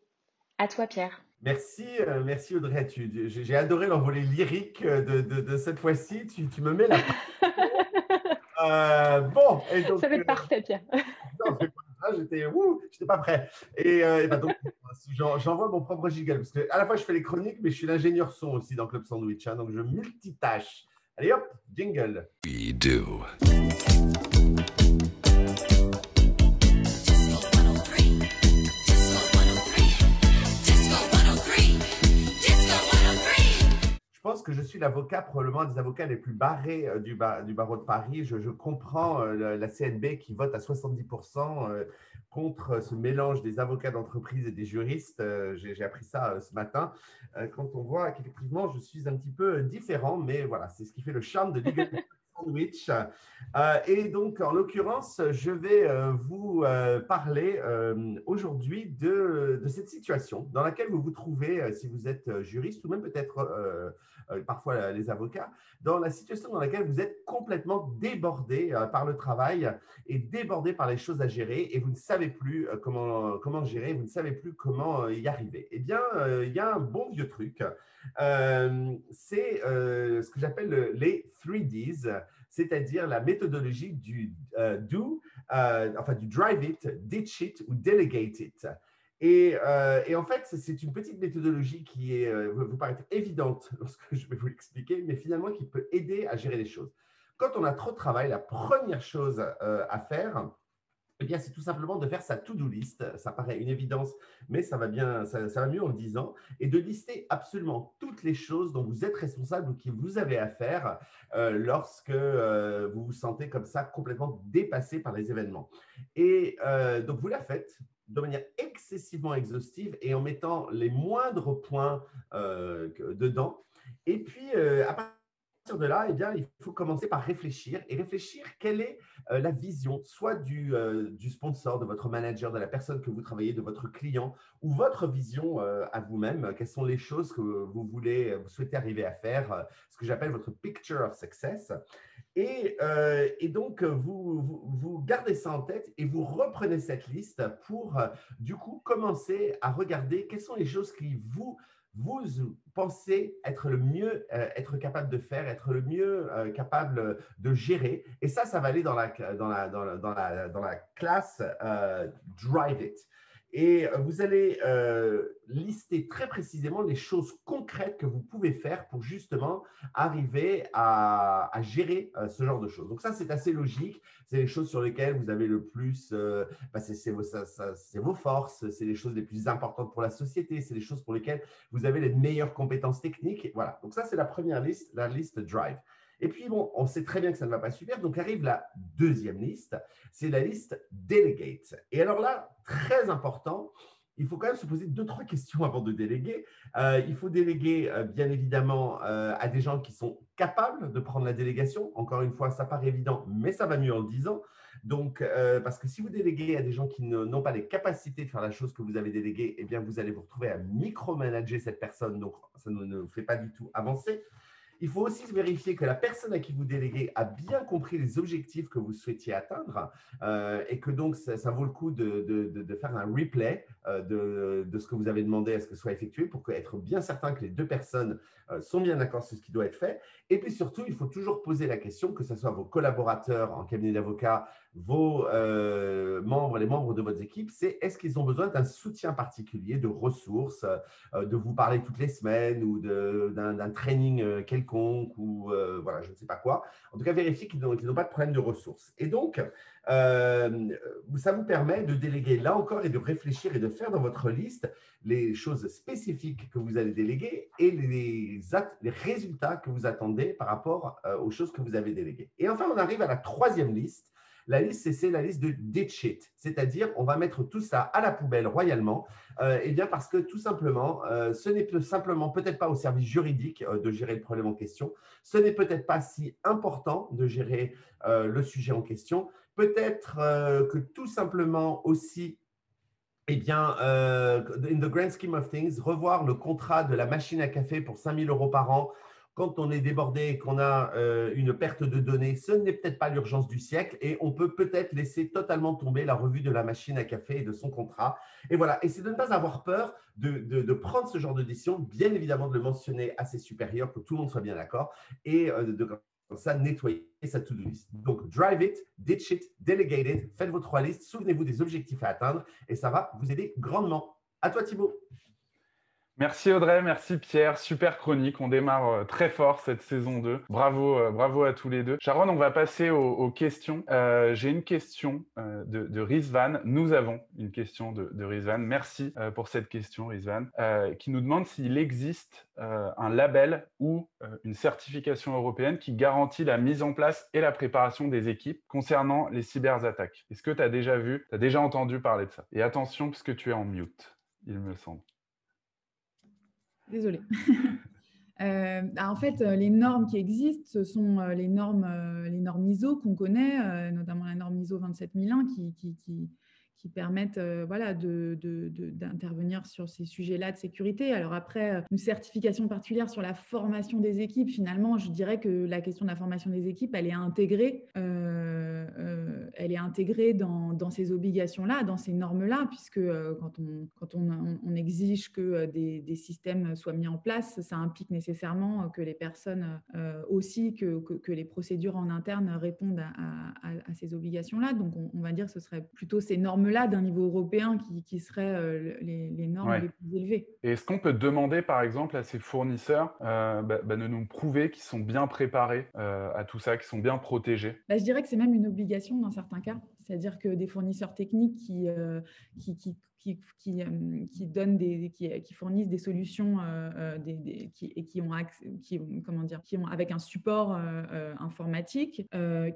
À toi, Pierre. Merci, euh, merci Audrey. J'ai adoré l'envolée lyrique euh, de, cette fois-ci. Tu, me mets la. (laughs) euh, bon, et donc, ça va être euh, parfait, Pierre. (laughs) non, j'étais, j'étais pas prêt. Et, bah, donc, (laughs) j'envoie mon propre giga parce que à la fois je fais les chroniques, mais je suis l'ingénieur son aussi dans Club Sandwich, hein, donc je multitâche. Allez hop, jingle. We do. Que je suis l'avocat, probablement des avocats les plus barrés euh, du, du barreau de Paris. Je, comprends euh, la CNB qui vote à 70% euh, contre ce mélange des avocats d'entreprise et des juristes. J'ai appris ça ce matin. Quand on voit qu'effectivement, je suis un petit peu différent, mais voilà, c'est ce qui fait le charme de Legal (laughs) Sandwich. et donc, en l'occurrence, je vais vous parler aujourd'hui de, de, cette situation dans laquelle vous vous trouvez si vous êtes juriste ou même peut-être parfois les avocats, dans la situation dans laquelle vous êtes complètement débordé euh, par le travail et débordé par les choses à gérer et vous ne savez plus euh, comment, comment gérer, vous ne savez plus comment y arriver. Eh bien, il y a un bon vieux truc. c'est ce que j'appelle les 3Ds, c'est-à-dire la méthodologie du do, enfin du drive it, ditch it ou delegate it. Euh, et, en fait, c'est une petite méthodologie qui est, euh, vous paraît évidente (laughs) lorsque je vais vous l'expliquer, mais finalement qui peut aider à gérer les choses. Quand on a trop de travail, la première chose euh, à faire, eh bien, c'est tout simplement de faire sa to-do list. Ça paraît une évidence, mais ça va bien, ça, va mieux en le disant, et de lister absolument toutes les choses dont vous êtes responsable ou qui vous avez à faire lorsque vous vous sentez comme ça complètement dépassé par les événements. Et donc, vous la faites de manière excessivement exhaustive et en mettant les moindres points euh, dedans. Et puis, euh, à partir de là, eh bien, il faut commencer par réfléchir et réfléchir quelle est euh, la vision, soit du, du, sponsor, de votre manager, de la personne que vous travaillez, de votre client, ou votre vision à vous-même. Quelles sont les choses que vous voulez, vous souhaitez arriver à faire, ce que j'appelle votre picture of success. Euh, et, donc, vous, vous, gardez ça en tête et vous reprenez cette liste pour, euh, du coup, commencer à regarder quelles sont les choses qui vous, vous pensez être le mieux, euh, être capable de faire, être le mieux capable de gérer. Et ça, ça va aller dans la, dans dans la, dans la, dans la classe Drive It. Et euh, vous allez euh, lister très précisément les choses concrètes que vous pouvez faire pour justement arriver à, gérer euh, ce genre de choses. Donc ça, c'est assez logique. C'est les choses sur lesquelles vous avez le plus, bah, c'est vos, vos, forces, c'est les choses les plus importantes pour la société, c'est les choses pour lesquelles vous avez les meilleures compétences techniques. Voilà. Donc ça, c'est la première liste, la liste Drive. Et puis, bon, on sait très bien que ça ne va pas suffire. Donc, arrive la deuxième liste. C'est la liste Delegate. Et alors là, très important, il faut quand même se poser deux, trois questions avant de déléguer. Euh, il faut déléguer, euh, bien évidemment, euh, à des gens qui sont capables de prendre la délégation. Encore une fois, ça paraît évident, mais ça va mieux en le disant. Donc, parce que si vous déléguez à des gens qui n'ont pas les capacités de faire la chose que vous avez déléguée, eh bien, vous allez vous retrouver à micromanager cette personne. Donc, ça ne, ne vous fait pas du tout avancer. Il faut aussi vérifier que la personne à qui vous déléguez a bien compris les objectifs que vous souhaitiez atteindre euh, et que donc ça, vaut le coup de, faire un replay de, ce que vous avez demandé à ce que soit effectué pour être bien certain que les deux personnes sont bien d'accord sur ce qui doit être fait. Et puis surtout, il faut toujours poser la question, que ce soit vos collaborateurs en cabinet d'avocat, vos membres, les membres de votre équipe, c'est est-ce qu'ils ont besoin d'un soutien particulier, de ressources, de vous parler toutes les semaines ou d'un training quelconque? Ou voilà, je ne sais pas quoi. En tout cas, vérifiez qu'ils n'ont pas de problème de ressources. Et donc, ça vous permet de déléguer là encore et de réfléchir et de faire dans votre liste les choses spécifiques que vous allez déléguer et les, résultats que vous attendez par rapport aux choses que vous avez déléguées. Et enfin, on arrive à la troisième liste la liste, c'est la liste de ditch it, c'est-à-dire on va mettre tout ça à la poubelle royalement, euh, et bien parce que tout simplement, euh, ce n'est simplement peut-être pas au service juridique euh, de gérer le problème en question, ce n'est peut-être pas si important de gérer le sujet en question, peut-être que tout simplement aussi eh bien, in the grand scheme of things, revoir le contrat de la machine à café pour 5000 euros par an quand on est débordé qu'on a euh, une perte de données, ce n'est peut-être pas l'urgence du siècle et on peut peut-être laisser totalement tomber la revue de la machine à café et de son contrat. Et voilà, et c'est de ne pas avoir peur de, prendre ce genre de décision, bien évidemment de le mentionner à ses supérieurs, que tout le monde soit bien d'accord, et euh, de, comme ça nettoyer sa to-do list. Donc, drive it, ditch it, delegate it, faites vos trois listes, souvenez-vous des objectifs à atteindre et ça va vous aider grandement. À toi, Thibaut. Merci Audrey, merci Pierre, super chronique. On démarre euh, très fort cette saison 2. Bravo, euh, bravo à tous les deux. Sharon, on va passer aux, questions. Euh, j'ai une question de, Rizvan. Nous avons une question de, de Rizvan. Merci pour cette question, Rizvan, qui nous demande s'il existe un label ou une certification européenne qui garantit la mise en place et la préparation des équipes concernant les cyberattaques. Est-ce que tu as déjà vu, tu as déjà entendu parler de ça? Et attention, puisque tu es en mute, il me semble. Désolée. (laughs) Euh, bah, en fait, euh, les normes qui existent, ce sont euh, les normes, les normes ISO qu'on connaît, notamment la norme ISO 27001 qui, qui, qui, qui permettent voilà, d'intervenir de, de, sur ces sujets-là de sécurité. Alors après, une certification particulière sur la formation des équipes, finalement, je dirais que la question de la formation des équipes, elle est intégrée, elle est intégrée dans, dans ces obligations-là, dans ces normes-là, puisque quand, on, quand on, on exige que des, des, systèmes soient mis en place, ça implique nécessairement que les personnes aussi, que, que, les procédures en interne répondent à, à, ces obligations-là. Donc on, va dire que ce serait plutôt ces normes là d'un niveau européen qui, qui seraient euh, les, normes les plus élevées. Et est-ce qu'on peut demander, par exemple, à ces fournisseurs euh, bah, bah, de nous prouver qu'ils sont bien préparés euh, à tout ça, qu'ils sont bien protégés? Bah, Je dirais que c'est même une dans certains cas. C'est-à-dire que des fournisseurs techniques qui, qui qui, qui, donnent des, qui, fournissent des solutions des, qui, et qui ont, avec un support informatique,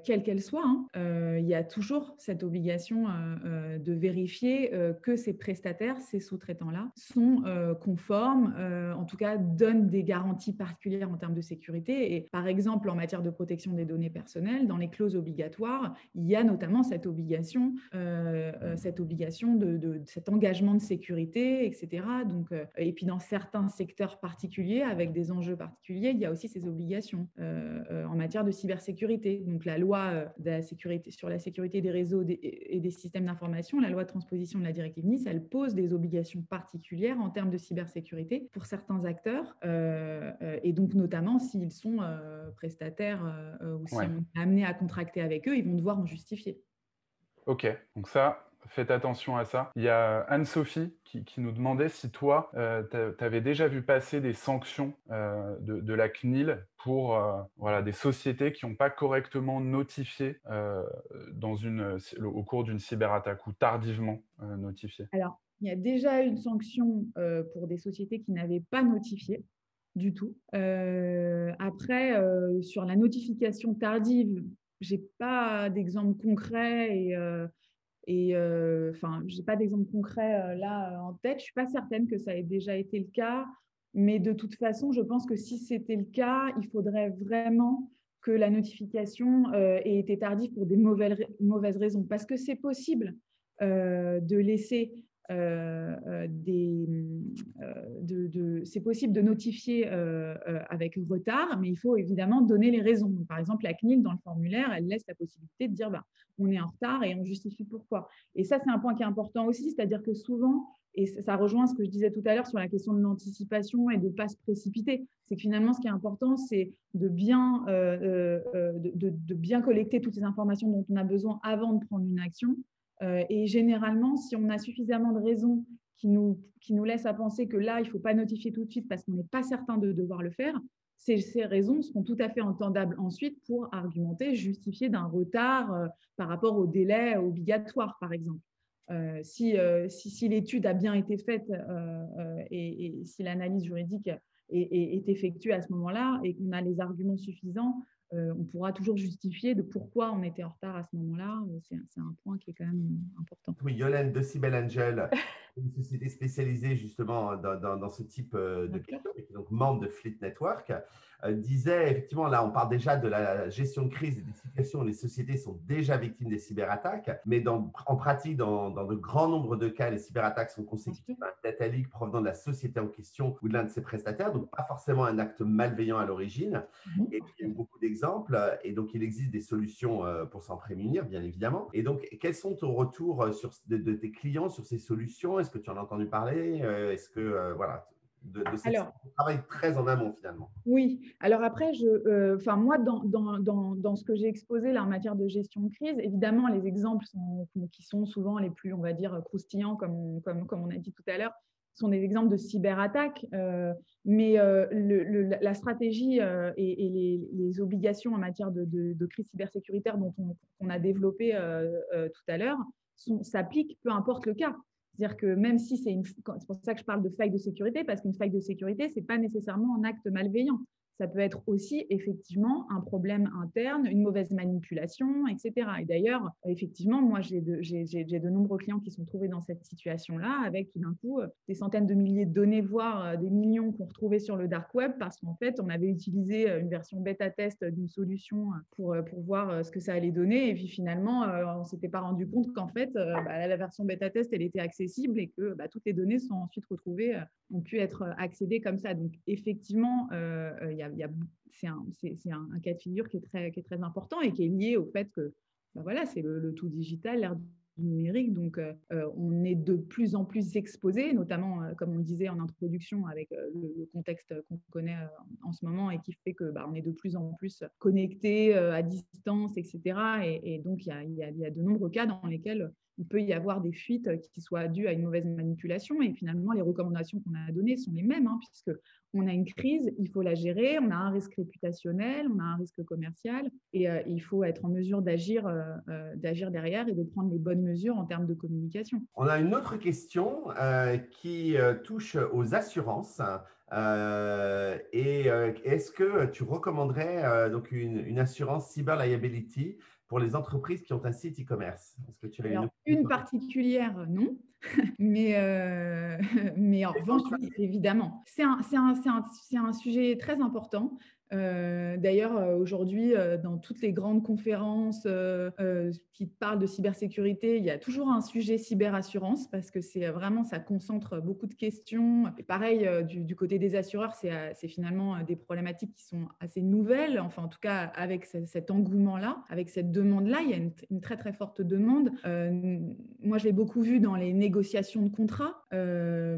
quelle qu'elle soit, hein, il y a toujours cette obligation de vérifier que ces prestataires, ces sous-traitants-là, sont conformes, en tout cas donnent des garanties particulières en termes de sécurité. Et par exemple, en matière de protection des données personnelles, dans les clauses obligatoires, il y a notamment cette obligation, cette obligation de, de cet engagement de sécurité, etc. Donc, euh, et puis dans certains secteurs particuliers, avec des enjeux particuliers, il y a aussi ces obligations euh, euh, en matière de cybersécurité. Donc la loi de la sécurité, sur la sécurité des réseaux et des systèmes d'information, la loi de transposition de la directive Nice, elle pose des obligations particulières en termes de cybersécurité pour certains acteurs, et donc notamment s'ils sont prestataires ou s'ils sont amenés à contracter avec eux, ils vont devoir en justifier. Ok, donc ça, faites attention à ça. Il y a Anne-Sophie qui, nous demandait si toi, euh, tu avais déjà vu passer des sanctions euh, de, la CNIL pour euh, voilà, des sociétés qui n'ont pas correctement notifié dans une, au cours d'une cyberattaque ou tardivement notifié. Alors, il y a déjà une sanction pour des sociétés qui n'avaient pas notifié du tout. après, sur la notification tardive, j'ai pas d'exemple concret et et enfin, je n'ai pas d'exemple concret là en tête. Je ne suis pas certaine que ça ait déjà été le cas. Mais de toute façon, je pense que si c'était le cas, il faudrait vraiment que la notification ait été tardive pour des mauvaises, mauvaises raisons. Parce que c'est possible de laisser des, de, c'est possible de notifier avec retard, mais il faut évidemment donner les raisons. par exemple, la CNIL, dans le formulaire, elle laisse la possibilité de dire bah, on est en retard et on justifie pourquoi. Et ça, c'est un point qui est important aussi, c'est-à-dire que souvent, et ça rejoint ce que je disais tout à l'heure sur la question de l'anticipation et de ne pas se précipiter. C'est que finalement, ce qui est important, c'est de euh, euh, de, bien collecter toutes les informations dont on a besoin avant de prendre une action. Euh, et généralement, si on a suffisamment de raisons qui nous, qui nous laissent à penser que là, il ne faut pas notifier tout de suite parce qu'on n'est pas certain de devoir le faire, ces, ces, raisons seront tout à fait entendables ensuite pour argumenter, justifier d'un retard par rapport au délai obligatoire, par exemple. Euh, euh, si, si, l'étude a bien été faite euh, et, si l'analyse juridique est, effectuée à ce moment-là et qu'on a les arguments suffisants, on pourra toujours justifier de pourquoi on était en retard à ce moment-là. C'est un point qui est quand même important. Oui, Yolène de Cybel Angel, (laughs) une société spécialisée justement dans, ce type de questions, donc membre de Fleet Network. Euh, disait, effectivement, là, on parle déjà de la gestion de crise et des situations où les sociétés sont déjà victimes des cyberattaques, mais dans, en pratique, dans, dans, de grands nombres de cas, les cyberattaques sont consécutives à un data leak provenant de la société en question ou de l'un de ses prestataires, donc pas forcément un acte malveillant à l'origine. Mhm. Et puis, il y a beaucoup d'exemples, et donc il existe des solutions euh, pour s'en prémunir, bien évidemment. Et donc, quels sont ton retour euh, sur, de, de tes clients sur ces solutions? Est-ce que tu en as entendu parler? Est-ce que, voilà, de, de alors, travail très en amont finalement. Oui, alors après, je, euh, moi, dans, dans, dans, dans, ce que j'ai exposé là en matière de gestion de crise, évidemment, les exemples sont, qui sont souvent les plus, on va dire, croustillants, comme on, comme, comme on a dit tout à l'heure, sont des exemples de cyberattaques, euh, mais euh, le, la stratégie et, les, les, obligations en matière de, de, crise cybersécuritaire dont on, on a développé tout à l'heure s'appliquent peu importe le cas. C'est-à-dire que même si c'est une, c'est pour ça que je parle de faille de sécurité, parce qu'une faille de sécurité, c'est pas nécessairement un acte malveillant ça peut être aussi effectivement un problème interne, une mauvaise manipulation, etc. Et d'ailleurs, effectivement, moi, j'ai de, de, nombreux clients qui sont trouvés dans cette situation-là, avec d'un coup euh, des centaines de milliers de données, voire euh, des millions qu'on retrouvait sur le dark web, parce qu'en fait, on avait utilisé euh, une version bêta-test d'une solution pour, pour voir ce que ça allait donner. Et puis finalement, on ne s'était pas rendu compte qu'en fait, bah, la version bêta-test, elle était accessible et que bah, toutes les données sont ensuite retrouvées, ont pu être accédées comme ça. Donc, effectivement, il y a c'est un, cas de figure qui est, très, important et qui est lié au fait que ben voilà, c'est le, tout digital, l'ère du numérique. Donc, euh, euh, on est de plus en plus exposé, notamment, euh, comme on le disait en introduction, avec le, contexte qu'on connaît en ce moment et qui fait que bah, est de plus en plus connecté à distance, etc. Et, donc, il y a, de nombreux cas dans lesquels il peut y avoir des fuites qui soient dues à une mauvaise manipulation. Et finalement, les recommandations qu'on a données sont les mêmes, hein, puisque a une crise, il faut la gérer, on a un risque réputationnel, on a un risque commercial, et euh, il faut être en mesure d'agir, euh, euh, d'agir derrière et de prendre les bonnes mesures en termes de communication. On a une autre question qui touche aux assurances. et est-ce que tu recommanderais donc une assurance cyber liability pour les entreprises qui ont un site e-commerce Est-ce que tu as une, une particulière, non. (laughs) mais, euh, (laughs) mais en revanche, évidemment. C'est un, un, un, un, sujet très important. Euh, d'ailleurs, euh, aujourd'hui, euh, dans toutes les grandes conférences qui parlent de cybersécurité, il y a toujours un sujet cyberassurance parce que c'est vraiment, ça concentre beaucoup de questions. Pareil, du, côté des assureurs, c'est finalement des problématiques qui sont assez nouvelles. Enfin, en tout cas, avec cet engouement-là, avec cette demande-là, il y a une, très très forte demande. moi, je l'ai beaucoup vu dans les négociations de contrats,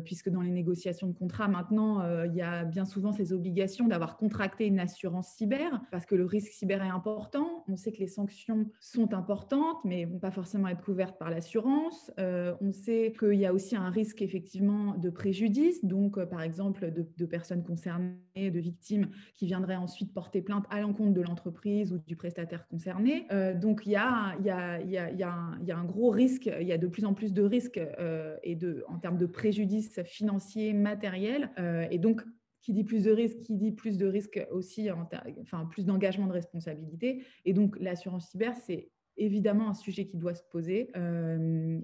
puisque dans les négociations de contrats, maintenant, il y a bien souvent ces obligations d'avoir contracté une assurance cyber, parce que le risque cyber est important. On sait que les sanctions sont importantes, mais vont pas forcément être couvertes par l'assurance. Euh, on sait qu'il y a aussi un risque effectivement de préjudice, donc euh, par exemple de, personnes concernées, de victimes qui viendraient ensuite porter plainte à l'encontre de l'entreprise ou du prestataire concerné. Euh, donc il y, a, un, gros risque, il y a de plus en plus de risques en termes de préjudice financier, matériel. et donc qui dit plus de risques, qui dit plus de risques aussi, enfin plus d'engagement de responsabilité. Et donc l'assurance cyber, c'est évidemment un sujet qui doit se poser.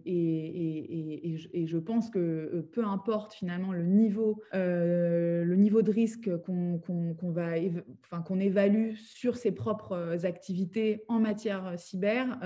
Et, et, je pense que peu importe finalement le niveau, le niveau de risque qu'on va, enfin, qu'on évalue sur ses propres activités en matière cyber,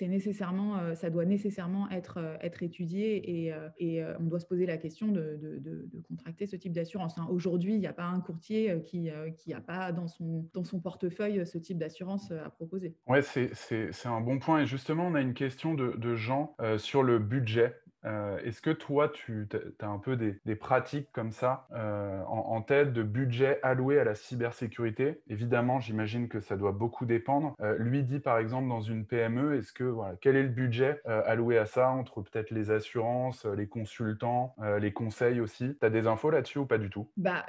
nécessairement, ça doit nécessairement être, être étudié et, on doit se poser la question de, contracter ce type d'assurance. Hein. Aujourd'hui, il n'y a pas un courtier qui n'a pas dans son, dans son portefeuille ce type d'assurance à proposer. C'est un bon point. Et justement, on a une question de, de Jean sur le budget. Euh, est-ce que toi, tu as un peu des, pratiques comme ça euh, en, tête de budget alloué à la cybersécurité? Évidemment, j'imagine que ça doit beaucoup dépendre. Euh, lui dit par exemple dans une PME, est-ce que voilà, quel est le budget alloué à ça entre peut-être les assurances, les consultants, les conseils aussi? Tu as des infos là-dessus ou pas du tout? Bah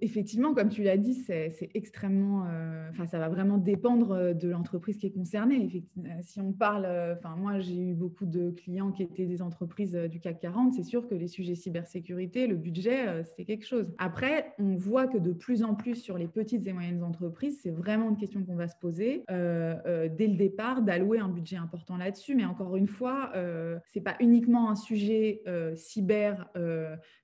effectivement, comme tu l'as dit, c'est extrêmement, enfin ça va vraiment dépendre de l'entreprise qui est concernée. Si on parle, enfin moi j'ai eu beaucoup de clients qui étaient des entreprises euh, du CAC 40, c'est sûr que les sujets cybersécurité, le budget, euh, c'est quelque chose. Après, on voit que de plus en plus sur les petites et moyennes entreprises, c'est vraiment une question qu'on va se poser euh, dès le départ, d'allouer un budget important là-dessus. Mais encore une fois, c'est pas uniquement un sujet cyber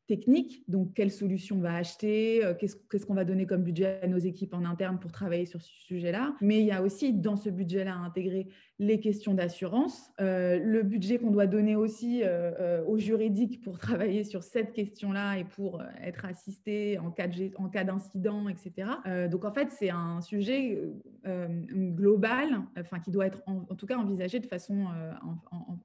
technique, donc quelle solution on va acheter, qu'est-ce qu'on va donner comme budget à nos équipes en interne pour travailler sur ce sujet-là. Mais il y a aussi dans ce budget-là intégrer les questions d'assurance, le budget qu'on doit donner aussi euh, au juridique pour (laughs) travailler sur cette question-là et pour euh, être assisté en cas, en cas d'incident, etc. Euh, donc en fait, c'est un sujet global, enfin qui doit être en, tout cas envisagé de façon,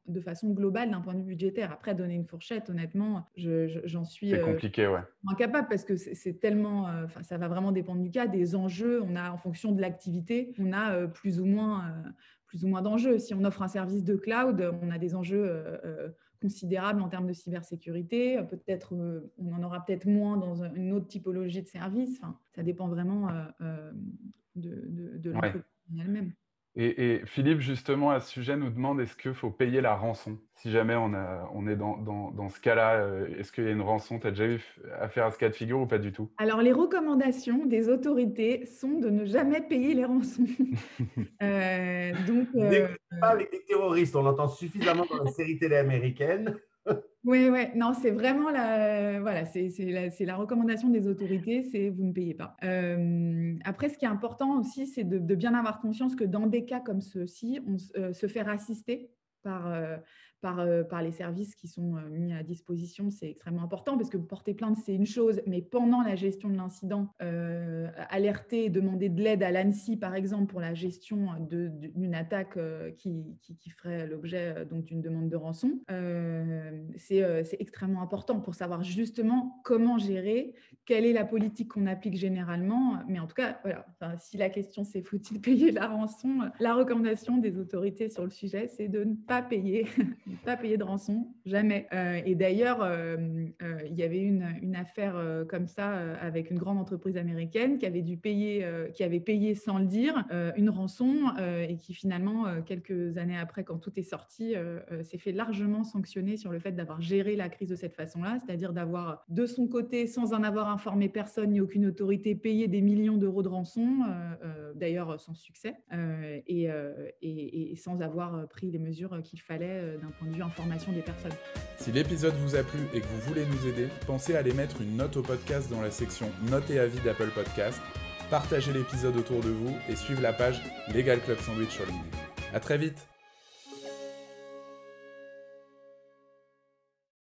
de façon globale d'un point de vue budgétaire. Après, donner une fourchette, honnêtement, j'en suis c'est compliqué, ouais. incapable parce que c'est tellement, enfin ça va vraiment dépendre du cas, des enjeux. On a en fonction de l'activité, on a plus ou moins plus ou moins d'enjeux. Si on offre un service de cloud, on a des enjeux considérable en termes de cybersécurité. Peut-être, euh, on en aura peut-être moins dans une autre typologie de service. Enfin, ça dépend vraiment euh, euh, de, de, l'entreprise elle-même. Et, Philippe, justement, à ce sujet, nous demande est-ce qu'il faut payer la rançon? Si jamais on, a, on est dans, dans, ce cas-là, euh, est-ce qu'il y a une rançon? Tu as déjà eu affaire à ce cas de figure ou pas du tout? Alors, les recommandations des autorités sont de ne jamais payer les rançons. (laughs) euh, donc, euh, pas avec les terroristes, on l'entend suffisamment dans la série télé américaine. Oui, ouais. non, c'est vraiment la, voilà, c'est, la, recommandation des autorités, c'est vous ne payez pas. Après, ce qui est important aussi, c'est de, bien avoir conscience que dans des cas comme ceux-ci, on euh, se faire assister par, euh, euh, par, les services qui sont euh, mis à disposition, c'est extrêmement important parce que porter plainte, c'est une chose, mais pendant la gestion de l'incident, euh, alerter, demander de l'aide à l'ANSI, par exemple, pour la gestion d'une attaque qui, ferait l'objet d'une demande de rançon, c'est extrêmement important pour savoir justement comment gérer, quelle est la politique qu'on applique généralement. Mais en tout cas, voilà, si la question c'est faut-il payer la rançon, la recommandation des autorités sur le sujet, c'est de ne pas payer (laughs) pas payer de rançon, jamais. Euh, et d'ailleurs, euh, euh, il y avait une, une affaire comme ça avec une grande entreprise américaine qui avait dû payer, qui avait payé sans le dire, une rançon et qui finalement, quelques années après, quand tout est sorti, s'est fait largement sanctionner sur le fait d'avoir géré la crise de cette façon-là, c'est-à-dire d'avoir de son côté, sans en avoir informé personne ni aucune autorité, payé des millions d'euros de rançon, d'ailleurs sans succès, et, et, sans avoir pris les mesures qu'il fallait d'un Si l'épisode vous a plu et que vous voulez nous aider, pensez à aller mettre une note au podcast dans la section Notes et avis d'Apple Podcast, partagez l'épisode autour de vous et suivez la page Legal Club Sandwich sur LinkedIn. À très vite